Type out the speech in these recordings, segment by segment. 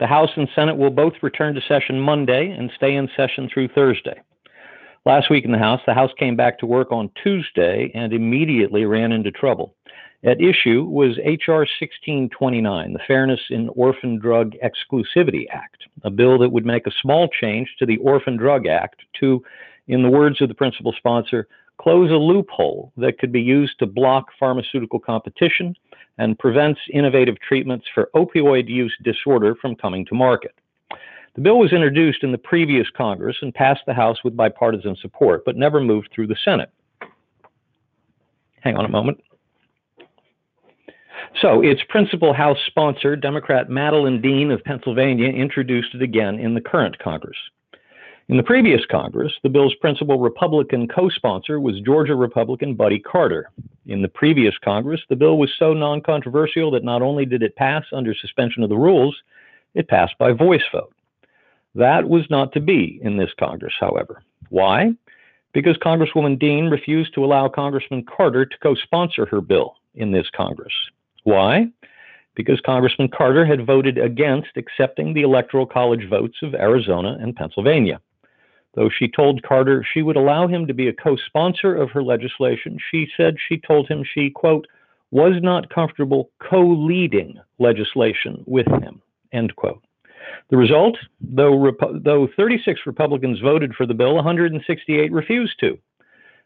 The House and Senate will both return to session Monday and stay in session through Thursday. Last week in the House, the House came back to work on Tuesday and immediately ran into trouble. At issue was H.R. 1629, the Fairness in Orphan Drug Exclusivity Act, a bill that would make a small change to the Orphan Drug Act to, in the words of the principal sponsor, close a loophole that could be used to block pharmaceutical competition and prevents innovative treatments for opioid use disorder from coming to market. The bill was introduced in the previous Congress and passed the House with bipartisan support, but never moved through the Senate. Hang on a moment. So, its principal House sponsor, Democrat Madeleine Dean of Pennsylvania, introduced it again in the current Congress. In the previous Congress, the bill's principal Republican co sponsor was Georgia Republican Buddy Carter. In the previous Congress, the bill was so non controversial that not only did it pass under suspension of the rules, it passed by voice vote. That was not to be in this Congress, however. Why? Because Congresswoman Dean refused to allow Congressman Carter to co sponsor her bill in this Congress. Why? Because Congressman Carter had voted against accepting the Electoral College votes of Arizona and Pennsylvania. Though she told Carter she would allow him to be a co sponsor of her legislation, she said she told him she, quote, was not comfortable co leading legislation with him, end quote. The result, though, Repo- though 36 Republicans voted for the bill, 168 refused to.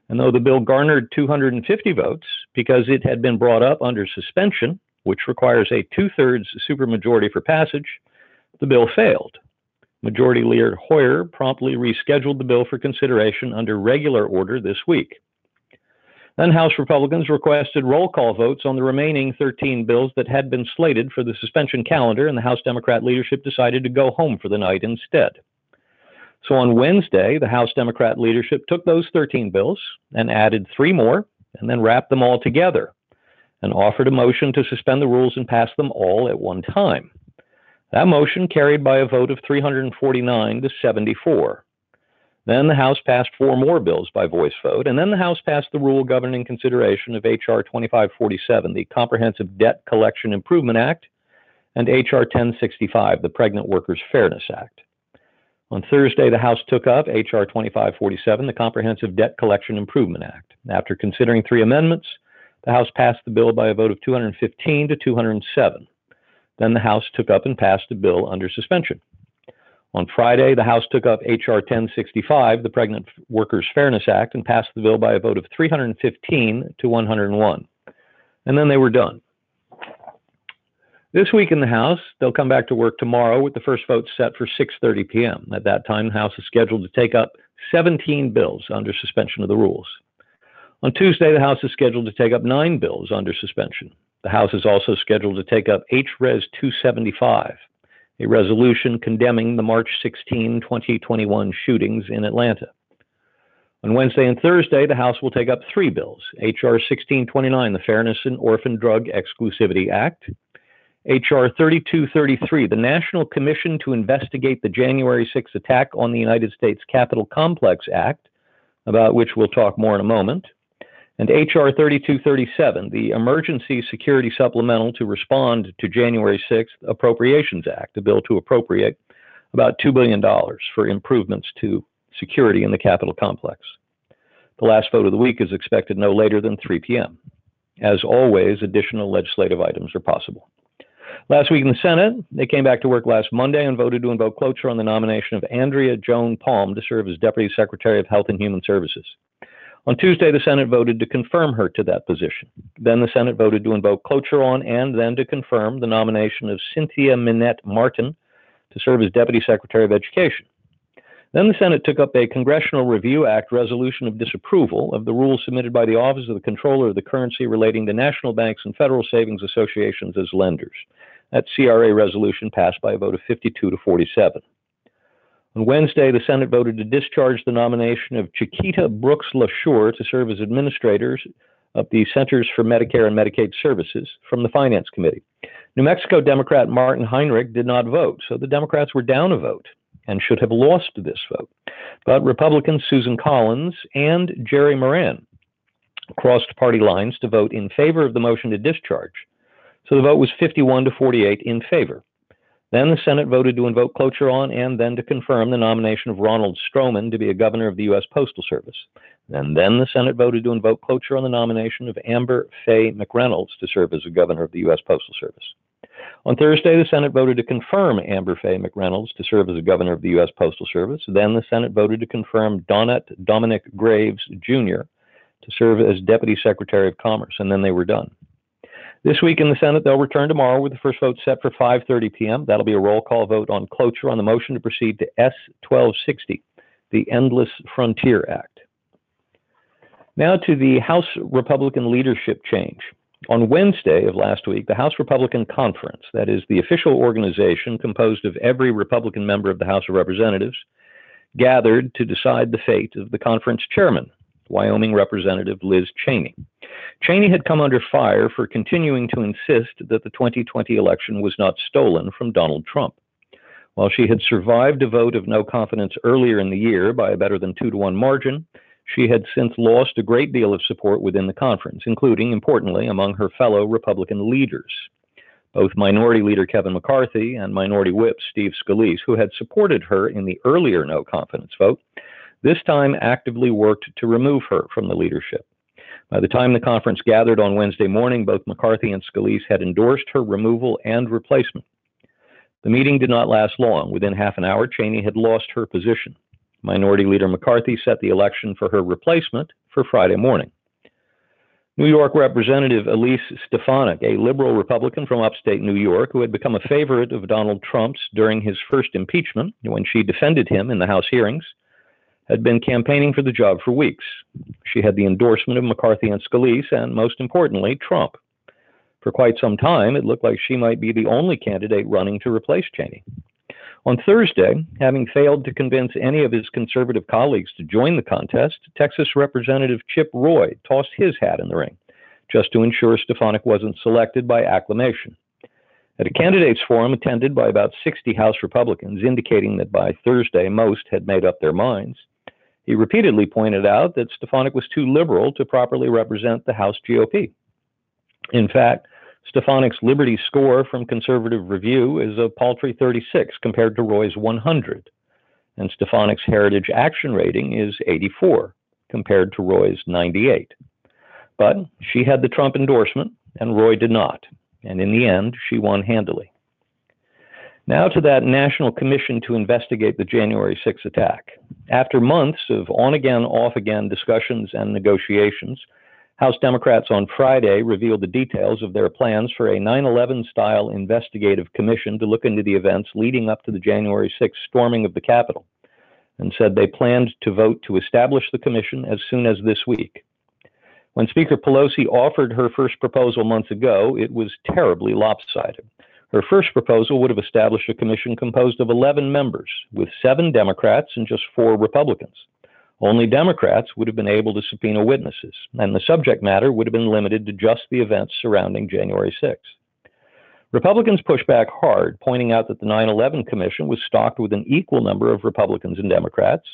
And though the bill garnered 250 votes because it had been brought up under suspension, which requires a two thirds supermajority for passage, the bill failed. Majority Leader Hoyer promptly rescheduled the bill for consideration under regular order this week. Then House Republicans requested roll call votes on the remaining 13 bills that had been slated for the suspension calendar, and the House Democrat leadership decided to go home for the night instead. So on Wednesday, the House Democrat leadership took those 13 bills and added three more and then wrapped them all together and offered a motion to suspend the rules and pass them all at one time. That motion carried by a vote of 349 to 74. Then the House passed four more bills by voice vote, and then the House passed the rule governing consideration of H.R. 2547, the Comprehensive Debt Collection Improvement Act, and H.R. 1065, the Pregnant Workers Fairness Act. On Thursday, the House took up H.R. 2547, the Comprehensive Debt Collection Improvement Act. After considering three amendments, the House passed the bill by a vote of 215 to 207. Then the House took up and passed a bill under suspension. On Friday, the House took up H.R. 1065, the Pregnant Workers Fairness Act, and passed the bill by a vote of 315 to 101. And then they were done. This week in the House, they'll come back to work tomorrow with the first vote set for 6:30 p.m. At that time, the House is scheduled to take up 17 bills under suspension of the rules. On Tuesday, the House is scheduled to take up nine bills under suspension. The House is also scheduled to take up HRES 275, a resolution condemning the March 16, 2021 shootings in Atlanta. On Wednesday and Thursday, the House will take up three bills H.R. 1629, the Fairness in Orphan Drug Exclusivity Act, H.R. 3233, the National Commission to Investigate the January 6 attack on the United States Capitol Complex Act, about which we'll talk more in a moment, and H.R. 3237, the Emergency Security Supplemental to Respond to January 6th Appropriations Act, a bill to appropriate about $2 billion for improvements to security in the Capitol complex. The last vote of the week is expected no later than 3 p.m. As always, additional legislative items are possible. Last week in the Senate, they came back to work last Monday and voted to invoke cloture on the nomination of Andrea Joan Palm to serve as Deputy Secretary of Health and Human Services. On Tuesday, the Senate voted to confirm her to that position. Then the Senate voted to invoke cloture on and then to confirm the nomination of Cynthia Minette Marten to serve as Deputy Secretary of Education. Then the Senate took up a Congressional Review Act resolution of disapproval of the rules submitted by the Office of the Comptroller of the Currency relating to national banks and federal savings associations as lenders. That CRA resolution passed by a vote of 52 to 47. On Wednesday, the Senate voted to discharge the nomination of Chiquita Brooks LaSure to serve as administrators of the Centers for Medicare and Medicaid Services from the Finance Committee. New Mexico Democrat Martin Heinrich did not vote, so the Democrats were down a vote and should have lost this vote. But Republicans Susan Collins and Jerry Moran crossed party lines to vote in favor of the motion to discharge. So the vote was 51 to 48 in favor. Then the Senate voted to invoke cloture on and then to confirm the nomination of Ronald Stroman to be a governor of the U.S. Postal Service. And then the Senate voted to invoke cloture on the nomination of Amber Faye McReynolds to serve as a governor of the U.S. Postal Service. On Thursday, the Senate voted to confirm Amber Faye McReynolds to serve as a governor of the U.S. Postal Service. Then the Senate voted to confirm Donet Dominic Graves Jr. to serve as Deputy Secretary of Commerce, and then they were done. This week in the Senate, they'll return tomorrow with the first vote set for 5:30 p.m. That'll be a roll call vote on cloture on the motion to proceed to S1260, the Endless Frontier Act. Now to the House Republican leadership change. On Wednesday of last week, the House Republican Conference, that is the official organization composed of every Republican member of the House of Representatives, gathered to decide the fate of the conference chairman, Wyoming Representative Liz Cheney. Cheney had come under fire for continuing to insist that the 2020 election was not stolen from Donald Trump. While she had survived a vote of no confidence earlier in the year by a better than two to one margin, she had since lost a great deal of support within the conference, including, importantly, among her fellow Republican leaders. Both Minority Leader Kevin McCarthy and Minority Whip Steve Scalise, who had supported her in the earlier no confidence vote, this time actively worked to remove her from the leadership. By the time the conference gathered on Wednesday morning, both McCarthy and Scalise had endorsed her removal and replacement. The meeting did not last long. Within half an hour, Cheney had lost her position. Minority Leader McCarthy set the election for her replacement for Friday morning. New York Representative Elise Stefanik, a liberal Republican from upstate New York who had become a favorite of Donald Trump's during his first impeachment when she defended him in the House hearings, had been campaigning for the job for weeks. She had the endorsement of McCarthy and Scalise, and most importantly, Trump. For quite some time, it looked like she might be the only candidate running to replace Cheney. On Thursday, having failed to convince any of his conservative colleagues to join the contest, Texas Representative Chip Roy tossed his hat in the ring, just to ensure Stefanik wasn't selected by acclamation. At a candidates forum attended by about 60 House Republicans, indicating that by Thursday most had made up their minds, he repeatedly pointed out that Stefanik was too liberal to properly represent the House GOP. In fact, Stefanik's Liberty score from Conservative Review is a paltry 36 compared to Roy's 100, and Stefanik's Heritage Action rating is 84 compared to Roy's 98. But she had the Trump endorsement, and Roy did not, and in the end, she won handily. Now to that National Commission to investigate the January 6 attack. After months of on again, off again discussions and negotiations, House Democrats on Friday revealed the details of their plans for a 9 11 style investigative commission to look into the events leading up to the January 6 storming of the Capitol, and said they planned to vote to establish the commission as soon as this week. When Speaker Pelosi offered her first proposal months ago, it was terribly lopsided. Her first proposal would have established a commission composed of 11 members, with seven Democrats and just four Republicans. Only Democrats would have been able to subpoena witnesses, and the subject matter would have been limited to just the events surrounding January 6. Republicans pushed back hard, pointing out that the 9 11 Commission was stocked with an equal number of Republicans and Democrats,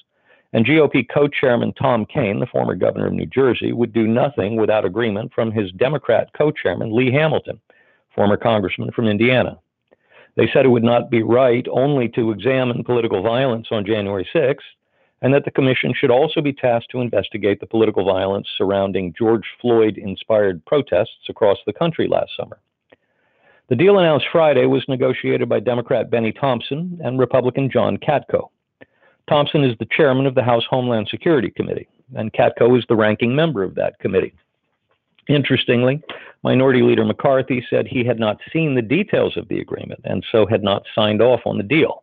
and GOP co chairman Tom Kean, the former governor of New Jersey, would do nothing without agreement from his Democrat co chairman Lee Hamilton, former congressman from Indiana. They said it would not be right only to examine political violence on January 6th, and that the commission should also be tasked to investigate the political violence surrounding George Floyd inspired protests across the country last summer. The deal announced Friday was negotiated by Democrat Bennie Thompson and Republican John Katko. Thompson is the chairman of the House Homeland Security Committee, and Katko is the ranking member of that committee. Interestingly, Minority Leader McCarthy said he had not seen the details of the agreement and so had not signed off on the deal.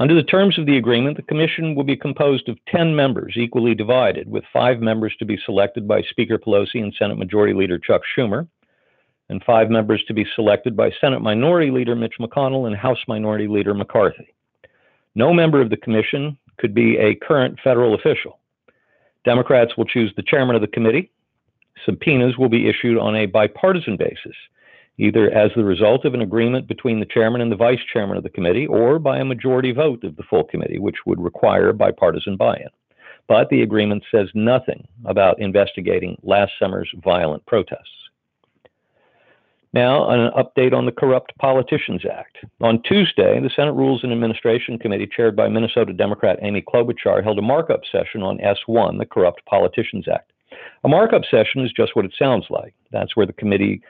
Under the terms of the agreement, the commission will be composed of 10 members, equally divided, with five members to be selected by Speaker Pelosi and Senate Majority Leader Chuck Schumer, and five members to be selected by Senate Minority Leader Mitch McConnell and House Minority Leader McCarthy. No member of the commission could be a current federal official. Democrats will choose the chairman of the committee. Subpoenas will be issued on a bipartisan basis either as the result of an agreement between the chairman and the vice chairman of the committee or by a majority vote of the full committee, which would require bipartisan buy in. But the agreement says nothing about investigating last summer's violent protests. Now, an update on the Corrupt Politicians Act. On Tuesday, the Senate Rules and Administration Committee, chaired by Minnesota Democrat Amy Klobuchar, held a markup session on S1, the Corrupt Politicians Act. A markup session is just what it sounds like. That's where the committee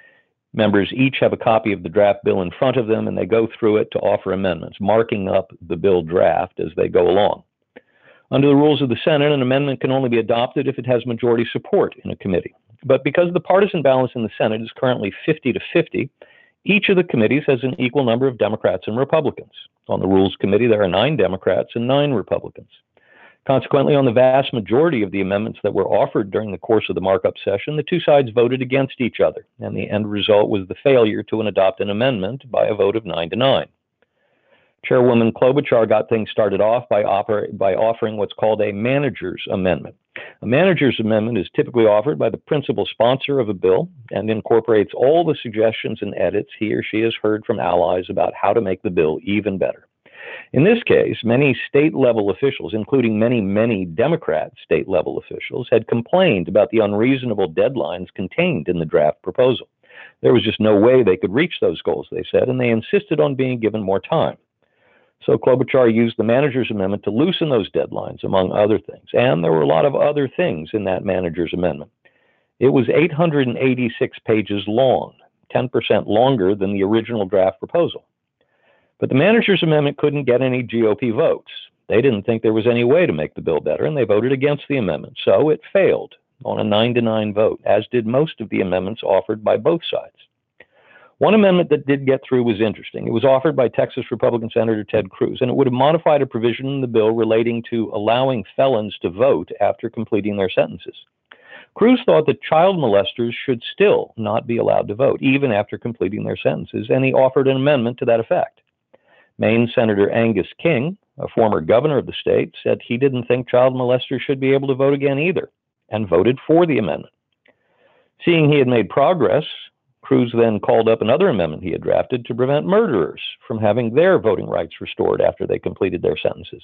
members each have a copy of the draft bill in front of them and they go through it to offer amendments, marking up the bill draft as they go along. Under the rules of the Senate, an amendment can only be adopted if it has majority support in a committee. But because the partisan balance in the Senate is currently 50 to 50, each of the committees has an equal number of Democrats and Republicans. On the Rules Committee, there are nine Democrats and nine Republicans. Consequently, on the vast majority of the amendments that were offered during the course of the markup session, the two sides voted against each other, and the end result was the failure to adopt an amendment by a vote of nine to nine. Chairwoman Klobuchar got things started off by, by offering what's called a manager's amendment. A manager's amendment is typically offered by the principal sponsor of a bill and incorporates all the suggestions and edits he or she has heard from allies about how to make the bill even better. In this case, many state level officials, including many, many Democrat state level officials, had complained about the unreasonable deadlines contained in the draft proposal. There was just no way they could reach those goals, they said, and they insisted on being given more time. So Klobuchar used the manager's amendment to loosen those deadlines, among other things. And there were a lot of other things in that manager's amendment. It was 886 pages long, 10% longer than the original draft proposal. But the manager's amendment couldn't get any GOP votes. They didn't think there was any way to make the bill better, and they voted against the amendment. So it failed on a 9 to 9 vote, as did most of the amendments offered by both sides. One amendment that did get through was interesting. It was offered by Texas Republican Senator Ted Cruz, and it would have modified a provision in the bill relating to allowing felons to vote after completing their sentences. Cruz thought that child molesters should still not be allowed to vote, even after completing their sentences, and he offered an amendment to that effect. Maine Senator Angus King, a former governor of the state, said he didn't think child molesters should be able to vote again either, and voted for the amendment. Seeing he had made progress, Cruz then called up another amendment he had drafted to prevent murderers from having their voting rights restored after they completed their sentences.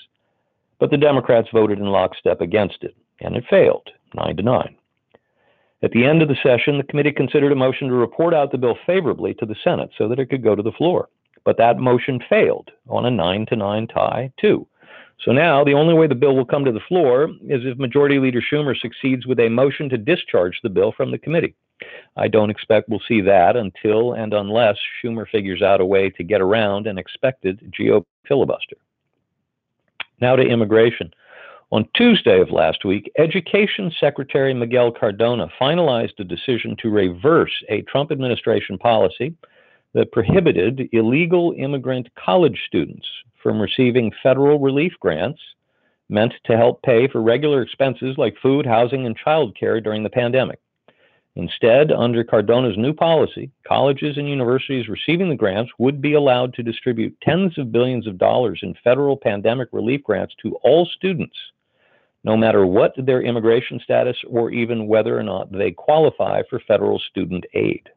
But the Democrats voted in lockstep against it, and it failed, 9 to 9. At the end of the session, the committee considered a motion to report out the bill favorably to the Senate so that it could go to the floor. But that motion failed on a 9 to 9 tie, too. So now the only way the bill will come to the floor is if Majority Leader Schumer succeeds with a motion to discharge the bill from the committee. I don't expect we'll see that until and unless Schumer figures out a way to get around an expected GOP filibuster. Now to immigration. On Tuesday of last week, Education Secretary Miguel Cardona finalized a decision to reverse a Trump administration policy that prohibited illegal immigrant college students from receiving federal relief grants meant to help pay for regular expenses like food, housing, and childcare during the pandemic. Instead, under Cardona's new policy, colleges and universities receiving the grants would be allowed to distribute tens of billions of dollars in federal pandemic relief grants to all students, no matter what their immigration status or even whether or not they qualify for federal student aid.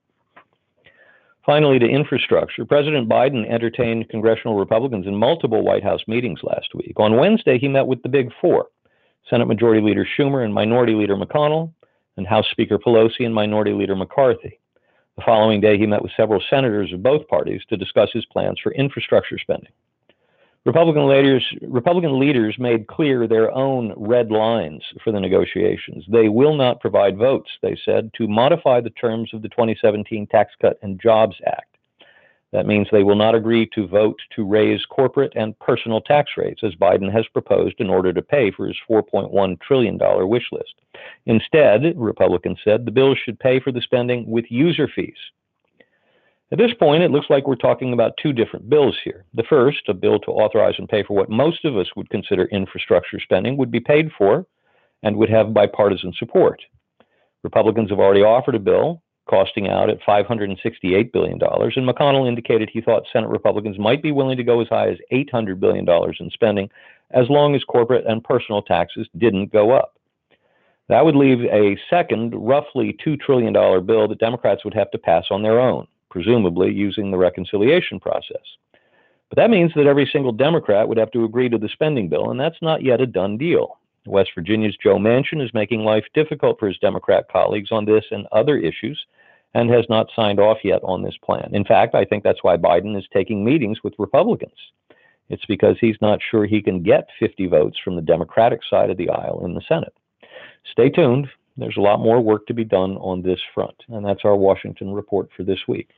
Finally, to infrastructure, President Biden entertained congressional Republicans in multiple White House meetings last week. On Wednesday, he met with the Big Four Senate Majority Leader Schumer and Minority Leader McConnell, and House Speaker Pelosi and Minority Leader McCarthy. The following day, he met with several senators of both parties to discuss his plans for infrastructure spending. Republican leaders, Republican leaders made clear their own red lines for the negotiations. They will not provide votes, they said, to modify the terms of the 2017 Tax Cut and Jobs Act. That means they will not agree to vote to raise corporate and personal tax rates, as Biden has proposed in order to pay for his $4.1 trillion wish list. Instead, Republicans said the bill should pay for the spending with user fees. At this point, it looks like we're talking about two different bills here. The first, a bill to authorize and pay for what most of us would consider infrastructure spending, would be paid for and would have bipartisan support. Republicans have already offered a bill costing out at $568 billion. And McConnell indicated he thought Senate Republicans might be willing to go as high as $800 billion in spending as long as corporate and personal taxes didn't go up. That would leave a second, roughly $2 trillion bill that Democrats would have to pass on their own, presumably using the reconciliation process. But that means that every single Democrat would have to agree to the spending bill, and that's not yet a done deal. West Virginia's Joe Manchin is making life difficult for his Democrat colleagues on this and other issues and has not signed off yet on this plan. In fact, I think that's why Biden is taking meetings with Republicans. It's because he's not sure he can get 50 votes from the Democratic side of the aisle in the Senate. Stay tuned. There's a lot more work to be done on this front. And that's our Washington report for this week.